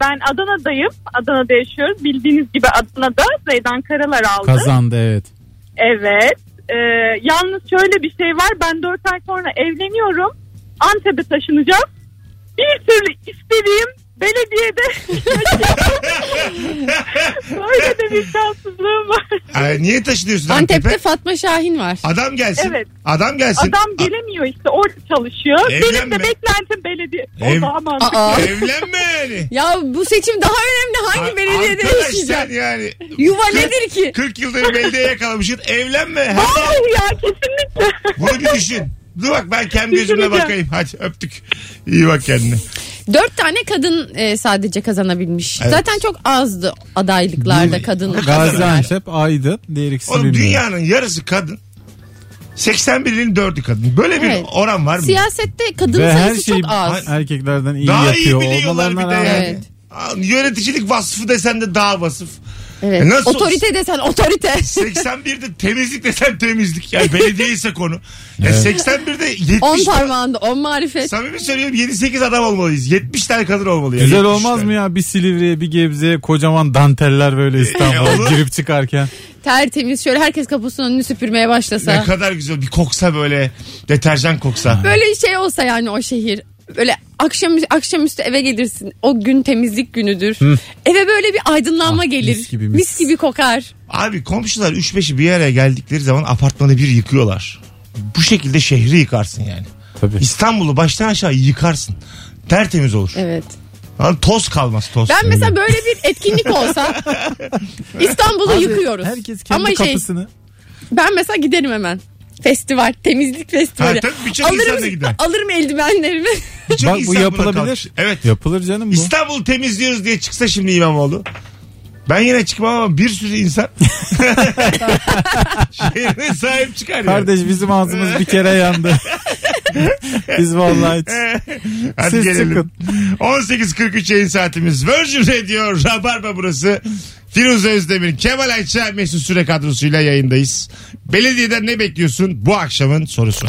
ben Adana'dayım. Adana'da yaşıyoruz. Bildiğiniz gibi Adana'da Zeydan Karalar aldı. Kazandı evet. Evet. E, yalnız şöyle bir şey var. Ben 4 ay sonra evleniyorum. Antep'e taşınacağım. Bir türlü istediğim belediyede böyle de bir şanssızlığım var. Ay, niye taşınıyorsun Antep'te Antep'e? Fatma Şahin var. Adam gelsin. Evet. Adam gelsin. Adam gelemiyor işte orada çalışıyor. Benim Evlenme. de beklentim belediye. Ev- O daha mantıklı. Aa. Evlenme yani. Ya bu seçim daha önemli. Hangi A- belediyede Arkadaş sen yaşayacağım? yani. Yuva nedir ki? 40 yıldır belediye yakalamışsın. Evlenme. Hadi. Hayır ya kesinlikle. Bunu bir düşün. Dur bak ben kendi gözümle Düşüneceğim. bakayım. Hadi öptük. İyi bak kendine. Dört tane kadın e, sadece kazanabilmiş. Evet. Zaten çok azdı adaylıklarda kadın. Gaziantep, Aydın, diğer ikisi Oğlum bilmiyorum. dünyanın yarısı kadın. 81'in 4'ü kadın. Böyle bir Evet. oran var mı? Siyasette kadın Ve her sayısı şey çok az. Daha erkeklerden iyi iyi yapıyor biliyorlar bir olmalarına de rağmen. yani. Evet. Aa, Yöneticilik vasfı desen de daha vasıf. Evet. E nasıl otorite desen otorite. 81'de temizlik desen temizlik. Yani belediye ise konu. Ya 81'de 70 on parmağında on marifet. Samimi söylüyorum 7-8 adam olmalıyız. 70 tane kadın olmalı. ya. Güzel 70 olmaz tane. mı ya bir Silivri'ye bir Gebze'ye kocaman danteller böyle E. İstanbul'a girip çıkarken. Tertemiz şöyle herkes kapısının önünü süpürmeye Ne başlasa. kadar güzel bir koksa böyle deterjan koksa. Böyle şey olsa yani o şehir. Böyle akşam akşamüstü eve gelirsin. O gün temizlik günüdür. Eve böyle bir aydınlanma Ah, gelir. mis gibi, mis. mis. gibi kokar. Abi komşular 3-5'i bir araya geldikleri zaman apartmanı bir yıkıyorlar. Bu şekilde şehri yıkarsın yani. Tabii. İstanbul'u baştan aşağı yıkarsın. Tertemiz olur. Evet. Lan toz kalmaz toz. Ben mesela böyle bir etkinlik olsa İstanbul'u yıkıyoruz. Herkes kendi Ama şey kapısını. ben mesela giderim hemen. Festival, temizlik festivali. Ha, tabii birçok insan da gider. alırım eldivenlerimi. Birçok Bak bu insan buna yapılabilir. kalkış- Evet. Yapılır canım bu. İstanbul'u temizliyoruz diye çıksa şimdi İmamoğlu. Ben yine çıkmam ama bir sürü insan şehrine sahip çıkar yani. Kardeş bizim ağzımız bir kere yandı. Biz vallahi hiç. Hadi Siz gelelim. çıkın. 18.43 yayın saatimiz. Virgin Radio Rabarba burası. Firuze Özdemir, Kemal Ayça, Mesut Süre kadrosuyla yayındayız. Belediyeden ne bekliyorsun? Bu akşamın sorusu.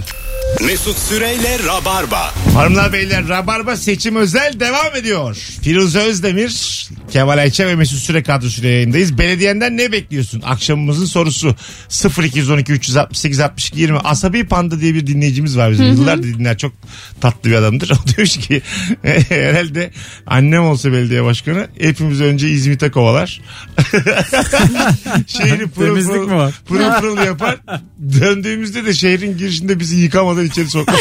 Mesut Süreyle Rabarba. Hanımlar beyler Rabarba seçim özel devam ediyor. Firuze Özdemir, Kemal Ayça ve Mesut Süre kadrosuyla yayındayız. Belediyenden ne bekliyorsun? Akşamımızın sorusu 0212 368 62 20. Asabi Panda diye bir dinleyicimiz var bizim. Yıllardır dinler. Çok tatlı bir adamdır. O diyor ki herhalde annem olsa belediye başkanı hepimiz önce İzmit'e kovalar. Şehri pırıl pırıl, var? pırıl pırıl yapar. Döndüğümüzde de şehrin girişinde bizi yıkamadan içeri sokar.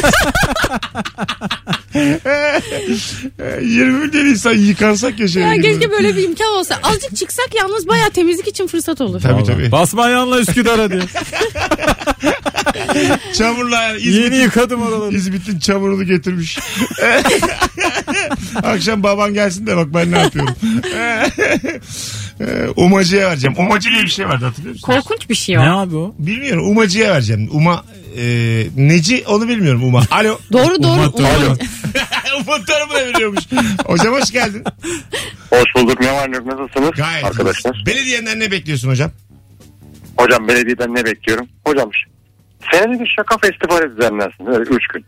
20 milyon insan yıkansak ya şehrin. ya keşke böyle bir imkan olsa. Azıcık çıksak yalnız bayağı temizlik için fırsat olur. Tabii Vallahi. tabii. Basma yanla Üsküdar'a diye. Çamurla yani Yeni İzmit'in, yıkadım oraları. İzmit'in çamurunu getirmiş. Akşam baban gelsin de bak ben ne yapıyorum. Umacıya vereceğim. Umacı diye bir şey vardı hatırlıyor musun? Korkunç bir şey o. Ne abi o? Bilmiyorum. Umacıya vereceğim. Uma e, neci onu bilmiyorum Uma. Alo. Doğru doğru. Umut, Umut. alo. Umut tarafına veriyormuş. Hocam hoş geldin. Hoş bulduk. Ne var ne yok nasılsınız Gayet arkadaşlar? Belediyenden ne bekliyorsun hocam? Hocam belediyeden ne bekliyorum? Hocam senede bir şaka festivali düzenlensin. Öyle üç gün.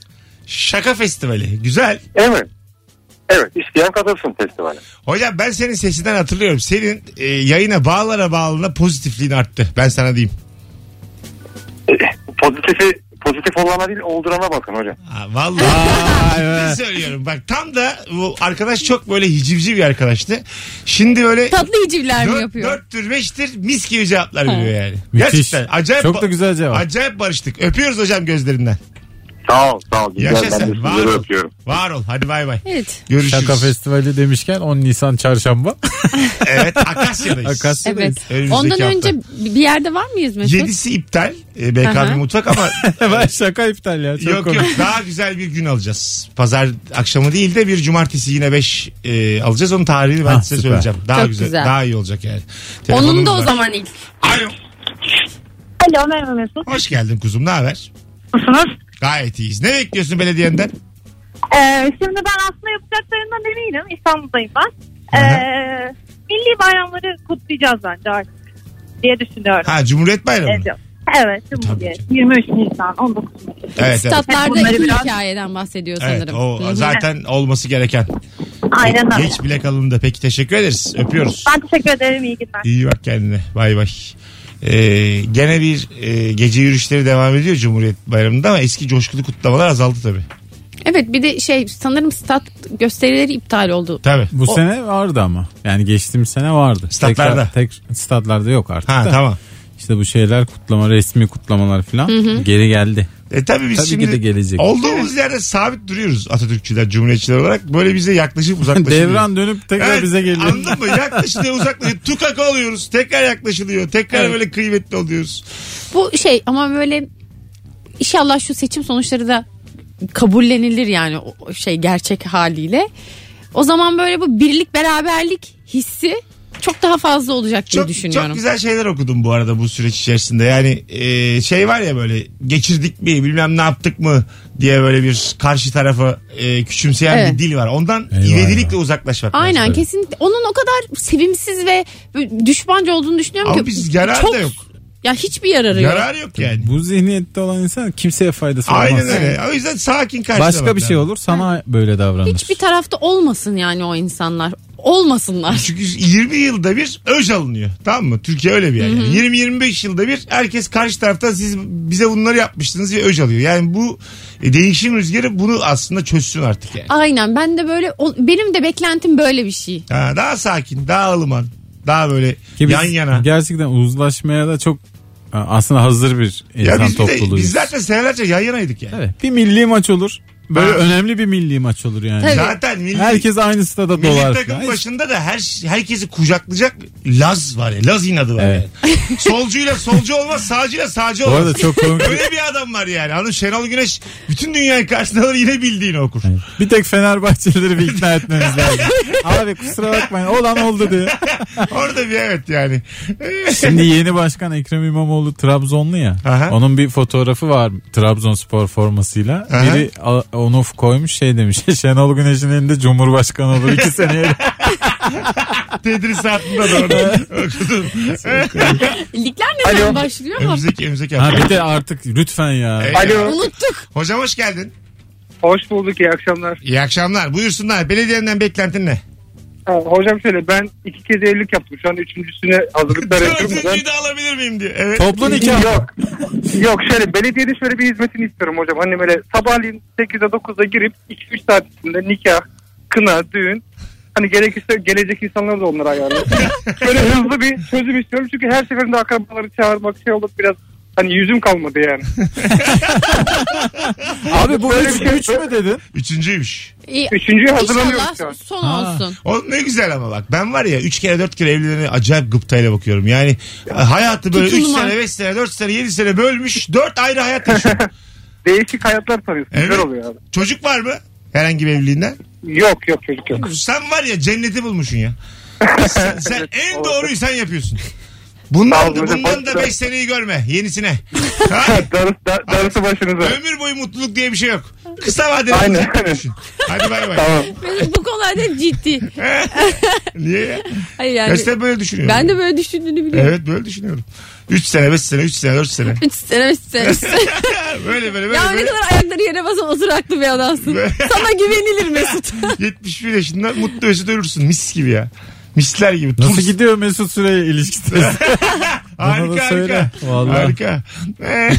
Şaka festivali. Güzel. Evet. Evet isteyen katılsın festivale. Hocam ben senin sesinden hatırlıyorum. Senin e, yayına bağlara bağlına pozitifliğin arttı. Ben sana diyeyim. Pozitifi pozitif olana değil oldurana bakın hocam. Ha, vallahi be. söylüyorum. Bak tam da bu arkadaş çok böyle hicivci bir arkadaştı. Şimdi böyle Tatlı hicivler mi dört, yapıyor? dörttür beştir mis gibi cevaplar veriyor yani. Müthiş. Gerçekten acayip, Çok da güzel cevap. acayip barıştık. Öpüyoruz hocam gözlerinden. Sağ ol sağ ol. Güzel, Yaşa ben de. Var sizleri ol. öpüyorum. Var ol. Hadi bay bay. Evet. Görüşürüz. Şaka festivali demişken 10 Nisan çarşamba. Evet Akasya'dayız. Akasya'dayız. Evet. Önümüzdeki Ondan hafta. önce bir yerde var mıyız Mesut? Yedisi iptal. E, BKB Aha. mutfak ama ben şaka iptal ya. Çok yok komik. yok daha güzel bir gün alacağız. Pazar akşamı değil de bir cumartesi yine 5 alacağız. Onun tarihini ben Ha, size süper. söyleyeceğim. Daha Çok güzel, güzel. Daha iyi olacak yani. Onun Telefonumuz da o var. zaman ilk. Alo. Alo merhaba Mesut. Hoş geldin kuzum. Ne haber? Nasılsınız? Gayet iyiyiz. Ne bekliyorsun belediyenden? Ee, şimdi ben aslında yapacaklarından eminim. İstanbul'dayım ben. Ee, milli bayramları kutlayacağız bence artık diye düşünüyorum. Ha Cumhuriyet Bayramı. Evet. Evet, Cumhuriyet. Tabii 23 Nisan, 19 Nisan. Evet, evet. Statlarda Bunları iki biraz- hikayeden bahsediyor Evet, sanırım. o zaten olması gereken. Aynen öyle. Geç bile kalındı. Peki teşekkür ederiz. Öpüyoruz. Ben teşekkür ederim. iyi günler. İyi bak kendine. Bay bay. Ee, gene bir e, gece yürüyüşleri devam ediyor Cumhuriyet Bayramı'nda ama eski coşkulu kutlamalar azaldı tabii. Evet bir de şey sanırım stat gösterileri iptal oldu. Tabii. Bu O- sene vardı ama. Yani geçtiğimiz sene vardı. Statlarda. Tekrar, tek, statlarda yok artık. Ha da. tamam. İşte bu şeyler kutlama resmi kutlamalar falan geri geldi. E tabii biz Tabii ki şimdi de gelecek. olduğumuz yerde sabit duruyoruz Atatürkçüler, Cumhuriyetçiler olarak. Böyle bize yaklaşıp uzaklaşılıyor. Devran dönüp tekrar Evet, bize geliyor. Anladın mı? Yaklaşılıyor uzaklaşıyor. Tukaka oluyoruz. Tekrar yaklaşılıyor. Tekrar Evet. böyle kıymetli oluyoruz. Bu şey ama böyle inşallah şu seçim sonuçları da kabullenilir yani o o şey gerçek haliyle. O zaman böyle bu birlik beraberlik hissi çok daha fazla olacak diye Çok, düşünüyorum. çok güzel şeyler okudum bu arada bu süreç içerisinde. Yani e, şey var ya böyle geçirdik mi bilmem ne yaptık mı diye böyle bir karşı tarafı e, küçümseyen Evet. bir dil var. Ondan Eyvah ivedilikle uzaklaşmak lazım. Aynen kesinlikle. Onun o kadar sevimsiz ve düşmanca olduğunu düşünüyorum Ama ki. biz yararı çok, da yok. Ya hiçbir yararı yok. Yararı yok yani. Bu zihniyette olan insan kimseye faydası olmaz. Aynen öyle. O yüzden sakin karşılamak Başka bir şey lazım. olur sana böyle davranır. Hiçbir tarafta olmasın yani o insanlar. Olmasınlar. Çünkü 20 yılda bir öj alınıyor. Tamam mı? Türkiye öyle bir yer. Yani. 20-25 yılda bir herkes karşı taraftan siz bize bunları yapmıştınız diye öj alıyor. Yani bu e, değişim rüzgarı bunu aslında çözsün artık yani. Aynen ben de böyle o- benim de beklentim böyle bir şey. Ha, daha sakin, daha ılıman, daha böyle Ki biz yan yana. Gerçekten uzlaşmaya da çok aslında hazır bir Ya insan biz, bir de, topluluğuyuz. biz zaten senelerce yan yanaydık yani. Evet, bir milli maç olur. Böyle Ha. önemli bir milli maç olur yani. Tabii. Zaten milli, Herkes aynı stada milli dolar. takım falan. başında da her herkesi kucaklayacak Laz var ya. Laz inadı var Evet. yani. Solcuyla solcu olmaz, sağcıyla sağcı olmaz. arada çok komik. Öyle bir adam var yani. Anladın Şenol Güneş bütün dünyayı karşısında alır yine bildiğini okur. Bir tek Fenerbahçelileri bir ikna etmemiz lazım. Abi kusura bakmayın olan oldu diye. Orada bir evet yani. Şimdi yeni başkan Ekrem İmamoğlu Trabzonlu ya. Aha. Onun bir fotoğrafı var Trabzonspor formasıyla. Aha. Biri onu koymuş şey demiş. Şenol Güneş'in elinde Cumhurbaşkanı olur iki seneye. Tedrisatında doğru okudum. Ligler ne zaman başlıyor ama Önümüzdeki, önümüzdeki ha hafta. bir de artık lütfen ya. Evet. Alo. unuttuk. Hocam hoş geldin. Hoş bulduk iyi akşamlar. İyi akşamlar. Buyursunlar. Belediyenden beklentin ne? Ha, hocam şöyle ben iki kez evlilik yaptım. Şu an üçüncüsüne hazırlıklar yapıyorum. da. Dördüncüyü de alabilir miyim diye. Evet. Toplu nikah. Yok. Yok şöyle belediyede şöyle bir hizmetini istiyorum hocam. Hani böyle sabahleyin 8'de 9'da girip 2-3 saat içinde nikah, kına, düğün. Hani gerekirse gelecek insanları da onlara ayarlasın. Böyle hızlı bir çözüm istiyorum. Çünkü her seferinde akrabaları çağırmak şey olup biraz hani yüzüm kalmadı yani. Abi bu Böyle üç, bir şey- üç mü dedin? Üçüncüymüş. İyi. Üçüncüye hazırlanıyoruz şu İnşallah an. son Ha. olsun. O ne güzel ama bak. Ben var ya 3 kere 4 kere evlilerine acayip gıptayla bakıyorum. Yani hayatı böyle 3 Tutulma. sene 5 sene 4 sene 7 sene bölmüş. 4 ayrı hayat yaşıyor. Değişik hayatlar tanıyorsun. Evet. Güzel oluyor abi. Çocuk var mı? Herhangi bir evliliğinden. Yok yok çocuk yok. Sen var ya cenneti bulmuşsun ya. Sen, sen en doğruyu sen yapıyorsun. Bundan olun bundan da Bak- 5 seneyi görme. Yenisine. Ha? Darısı, dar- darısı başınıza. Ömür boyu mutluluk diye bir şey yok. Kısa vadeli Aynen. Hadi bay bay. Tamam. Bu konularda ciddi. Niye ya? Hayır Ya yani. sen böyle düşünüyorum. Ben de böyle düşündüğünü biliyorum. Evet böyle düşünüyorum. 3 sene 5 sene 3 sene 4 sene. Üç sene üç sene. üç sene. böyle böyle böyle. ya ne kadar ayakları yere basan oturaklı bir adamsın. Sana güvenilir Mesut. 71 yaşında mutlu mesut ölürsün. Mis gibi ya. Misler gibi. Nasıl Turs. gidiyor Mesut Süre ilişkisi? Harika harika. Vallahi. Harika.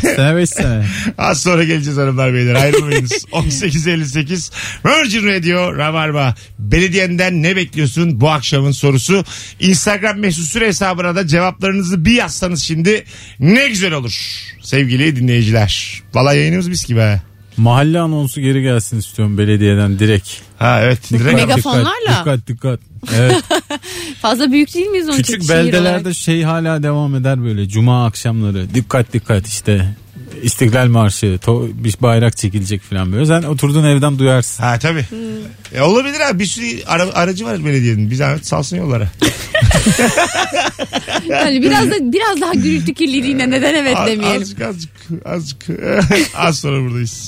sene beş sene. Az sonra geleceğiz hanımlar beyler ayrılmayınız. 18.58 Virgin Radio Rabarba. Belediyenden ne bekliyorsun bu akşamın sorusu. Instagram mesut süre hesabına da cevaplarınızı bir yazsanız şimdi ne güzel olur. Sevgili dinleyiciler. Valla yayınımız mis gibi ha. Mahalle anonsu geri gelsin istiyorum belediyeden direkt. Ha evet. Direkt Mega- Megafonlarla. Dikkat dikkat. Evet. Fazla büyük değil miyiz onun Küçük beldelerde olarak? şey hala devam eder böyle cuma akşamları. Dikkat dikkat işte. İstiklal Marşı, to- bir bayrak çekilecek falan böyle. Sen oturduğun evden duyarsın. Ha tabii. E, olabilir abi bir sürü ara- aracı var belediyenin. Bir zahmet salsın yollara. Yani biraz da biraz daha gürültü kirliliğine neden evet demeyelim. Azıcık azıcık azıcık. Az sonra buradayız.